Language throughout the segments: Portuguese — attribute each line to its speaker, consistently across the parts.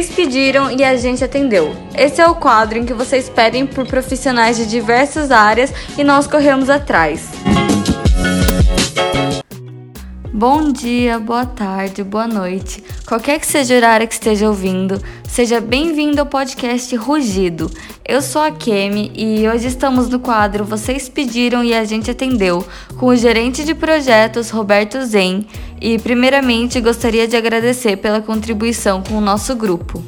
Speaker 1: Vocês pediram e a gente atendeu. Esse é o quadro em que vocês pedem por profissionais de diversas áreas e nós corremos atrás. Bom dia, boa tarde, boa noite. Qualquer que seja o horário que esteja ouvindo, seja bem-vindo ao podcast Rugido. Eu sou a Kemi e hoje estamos no quadro Vocês Pediram e a gente atendeu, com o gerente de projetos Roberto Zen. E, primeiramente, gostaria de agradecer pela contribuição com o nosso grupo.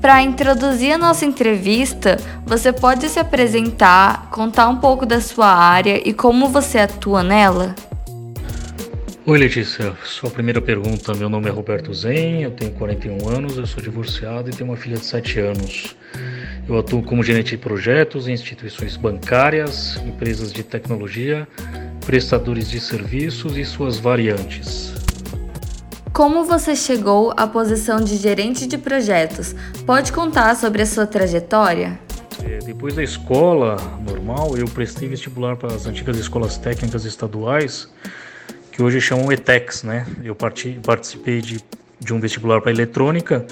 Speaker 1: Para introduzir a nossa entrevista, você pode se apresentar, contar um pouco da sua área e como você atua nela?
Speaker 2: Oi Letícia, sua primeira pergunta, meu nome é Roberto Zen, eu tenho 41 anos, eu sou divorciado e tenho uma filha de 7 anos. Eu atuo como gerente de projetos em instituições bancárias, empresas de tecnologia, prestadores de serviços e suas variantes.
Speaker 1: Como você chegou à posição de gerente de projetos? Pode contar sobre a sua trajetória?
Speaker 2: É, depois da escola normal, eu prestei vestibular para as antigas escolas técnicas estaduais que hoje chamam ETEX, né? Eu participei de, de um vestibular para eletrônica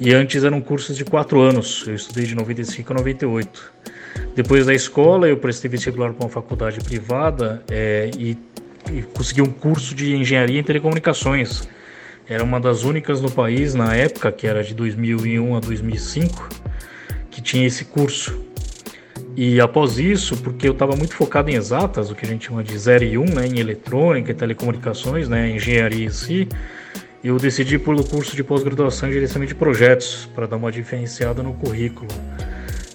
Speaker 2: e antes eram cursos de quatro anos. Eu estudei de 95 a 98. Depois da escola, eu prestei vestibular para uma faculdade privada é, e, e consegui um curso de engenharia em telecomunicações. Era uma das únicas no país na época, que era de 2001 a 2005, que tinha esse curso. E após isso, porque eu estava muito focado em exatas, o que a gente chama de 0 e 1, um, né, em eletrônica e telecomunicações, né, engenharia em si, eu decidi pelo curso de pós-graduação em gerenciamento de projetos, para dar uma diferenciada no currículo.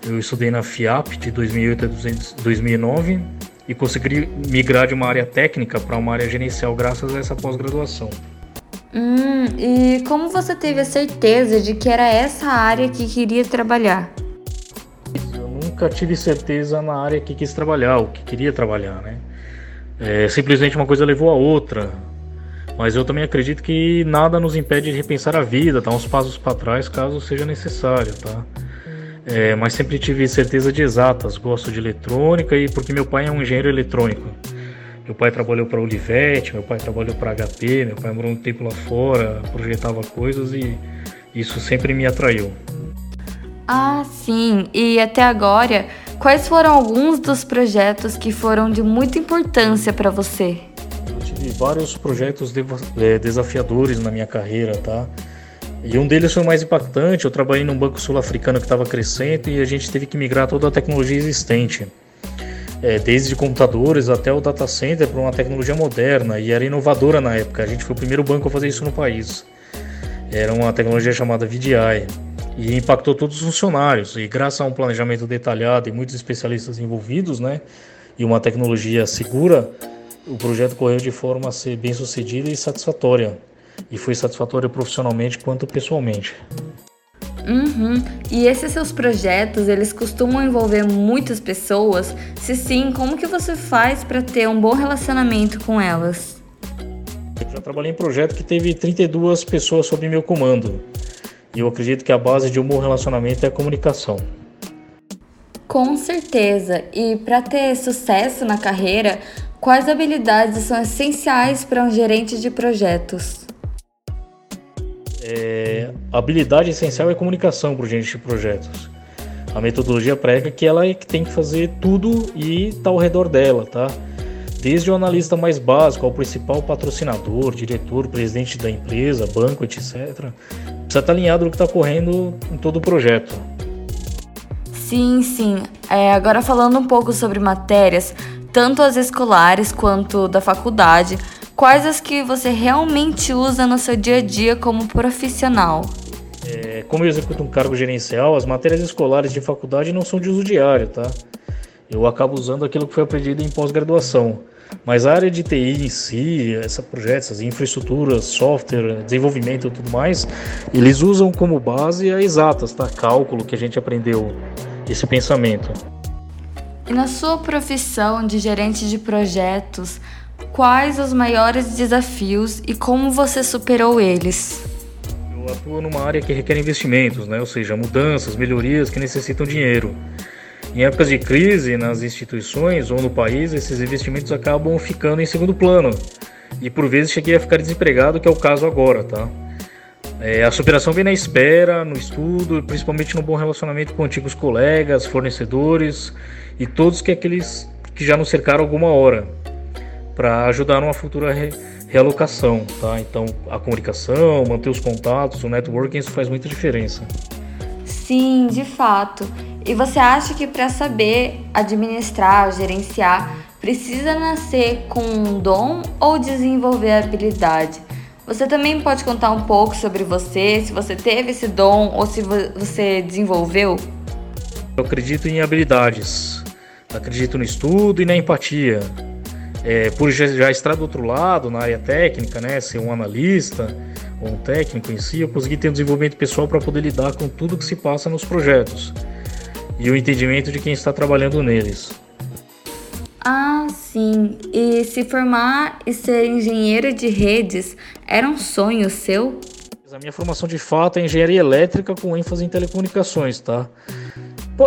Speaker 2: Eu estudei na FIAP de 2008 a 2009 e consegui migrar de uma área técnica para uma área gerencial graças a essa pós-graduação.
Speaker 1: Hum, e como você teve a certeza de que era essa área que queria trabalhar?
Speaker 2: nunca tive certeza na área que quis trabalhar, o que queria trabalhar, né? É, simplesmente uma coisa levou a outra. Mas eu também acredito que nada nos impede de repensar a vida, dar uns passos para trás caso seja necessário, tá? É, mas sempre tive certeza de exatas, gosto de eletrônica e porque meu pai é um engenheiro eletrônico. Meu pai trabalhou para Olivetti, meu pai trabalhou para HP, meu pai morou um tempo lá fora, projetava coisas e isso sempre me atraiu.
Speaker 1: Ah, sim. E até agora, quais foram alguns dos projetos que foram de muita importância para você?
Speaker 2: Tive vários projetos é, desafiadores na minha carreira, tá? E um deles foi o mais impactante. Eu trabalhei num banco sul-africano que estava crescendo e a gente teve que migrar toda a tecnologia existente. É, desde computadores até o data center para uma tecnologia moderna e era inovadora na época. A gente foi o primeiro banco a fazer isso no país. Era uma tecnologia chamada VDI e impactou todos os funcionários. E graças a um planejamento detalhado e muitos especialistas envolvidos, né, e uma tecnologia segura, o projeto correu de forma a ser bem sucedida e satisfatória. E foi satisfatória profissionalmente quanto pessoalmente.
Speaker 1: Uhum. E esses seus projetos, eles costumam envolver muitas pessoas? Se sim, como que você faz para ter um bom relacionamento com elas?
Speaker 2: Eu já trabalhei em projeto que teve 32 pessoas sob meu comando. E eu acredito que a base de um bom relacionamento é a comunicação.
Speaker 1: Com certeza. E para ter sucesso na carreira, quais habilidades são essenciais para um gerente de projetos?
Speaker 2: É, a habilidade essencial é comunicação para o gerente de projetos. A metodologia prega que ela é que tem que fazer tudo e está ao redor dela, tá? Desde o analista mais básico ao principal patrocinador, diretor, presidente da empresa, banco, etc precisa estar alinhado no que está correndo em todo o projeto.
Speaker 1: Sim, sim. É, agora falando um pouco sobre matérias, tanto as escolares quanto da faculdade, quais as que você realmente usa no seu dia a dia como profissional?
Speaker 2: É, como eu executo um cargo gerencial, as matérias escolares de faculdade não são de uso diário, tá? Eu acabo usando aquilo que foi aprendido em pós-graduação. Mas a área de TI em si, essa projetos, essas infraestruturas, software, desenvolvimento e tudo mais, eles usam como base a exatas, tá? Cálculo que a gente aprendeu, esse pensamento.
Speaker 1: E na sua profissão de gerente de projetos, quais os maiores desafios e como você superou eles?
Speaker 2: Eu atuo numa área que requer investimentos, né? ou seja, mudanças, melhorias que necessitam dinheiro. Em épocas de crise nas instituições ou no país, esses investimentos acabam ficando em segundo plano. E por vezes cheguei a ficar desempregado, que é o caso agora, tá? É, a superação vem na espera, no estudo, principalmente no bom relacionamento com antigos colegas, fornecedores e todos que aqueles que já nos cercaram alguma hora, para ajudar numa futura re realocação, tá? Então, a comunicação, manter os contatos, o networking, isso faz muita diferença.
Speaker 1: Sim, de fato. E você acha que para saber administrar, gerenciar, precisa nascer com um dom ou desenvolver habilidade? Você também pode contar um pouco sobre você, se você teve esse dom ou se você desenvolveu?
Speaker 2: Eu acredito em habilidades, acredito no estudo e na empatia. É, por já estar do outro lado, na área técnica, né, ser um analista ou um técnico em si, eu consegui ter um desenvolvimento pessoal para poder lidar com tudo que se passa nos projetos e o entendimento de quem está trabalhando neles.
Speaker 1: Ah, sim. E se formar e ser engenheiro de redes era um sonho seu?
Speaker 2: A minha formação de fato é engenharia elétrica com ênfase em telecomunicações, tá?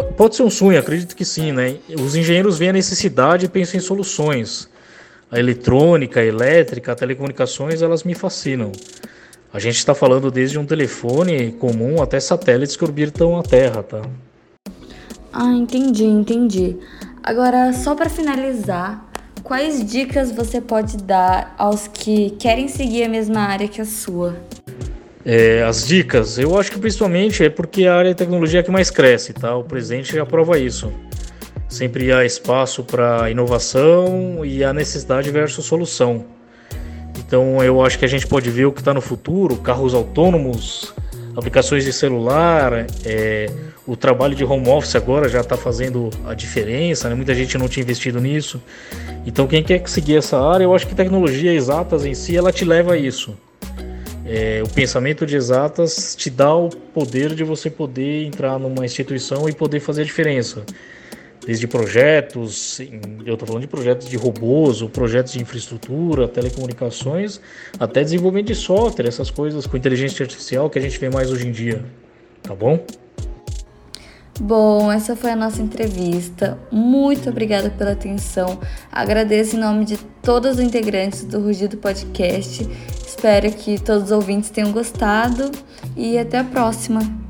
Speaker 2: Pode ser um sonho, acredito que sim, né? Os engenheiros veem a necessidade e pensam em soluções. A eletrônica, a elétrica, a telecomunicações, elas me fascinam. A gente está falando desde um telefone comum até satélites que orbitam a Terra, tá?
Speaker 1: Ah, entendi, entendi. Agora, só para finalizar, quais dicas você pode dar aos que querem seguir a mesma área que a sua?
Speaker 2: É, as dicas, eu acho que principalmente é porque a área de tecnologia é que mais cresce, tá? O presente já prova isso. Sempre há espaço para inovação e a necessidade versus solução. Então eu acho que a gente pode ver o que está no futuro, carros autônomos, aplicações de celular, é, o trabalho de home office agora já está fazendo a diferença, né? muita gente não tinha investido nisso. Então quem quer seguir essa área, eu acho que tecnologia exatas em si, ela te leva a isso. É, o pensamento de exatas te dá o poder de você poder entrar numa instituição e poder fazer a diferença desde projetos, eu estou falando de projetos de robôs, ou projetos de infraestrutura, telecomunicações, até desenvolvimento de software, essas coisas com inteligência artificial que a gente vê mais hoje em dia, tá bom?
Speaker 1: Bom, essa foi a nossa entrevista. Muito obrigada pela atenção. Agradeço em nome de todos os integrantes do Rugido Podcast. Espero que todos os ouvintes tenham gostado e até a próxima.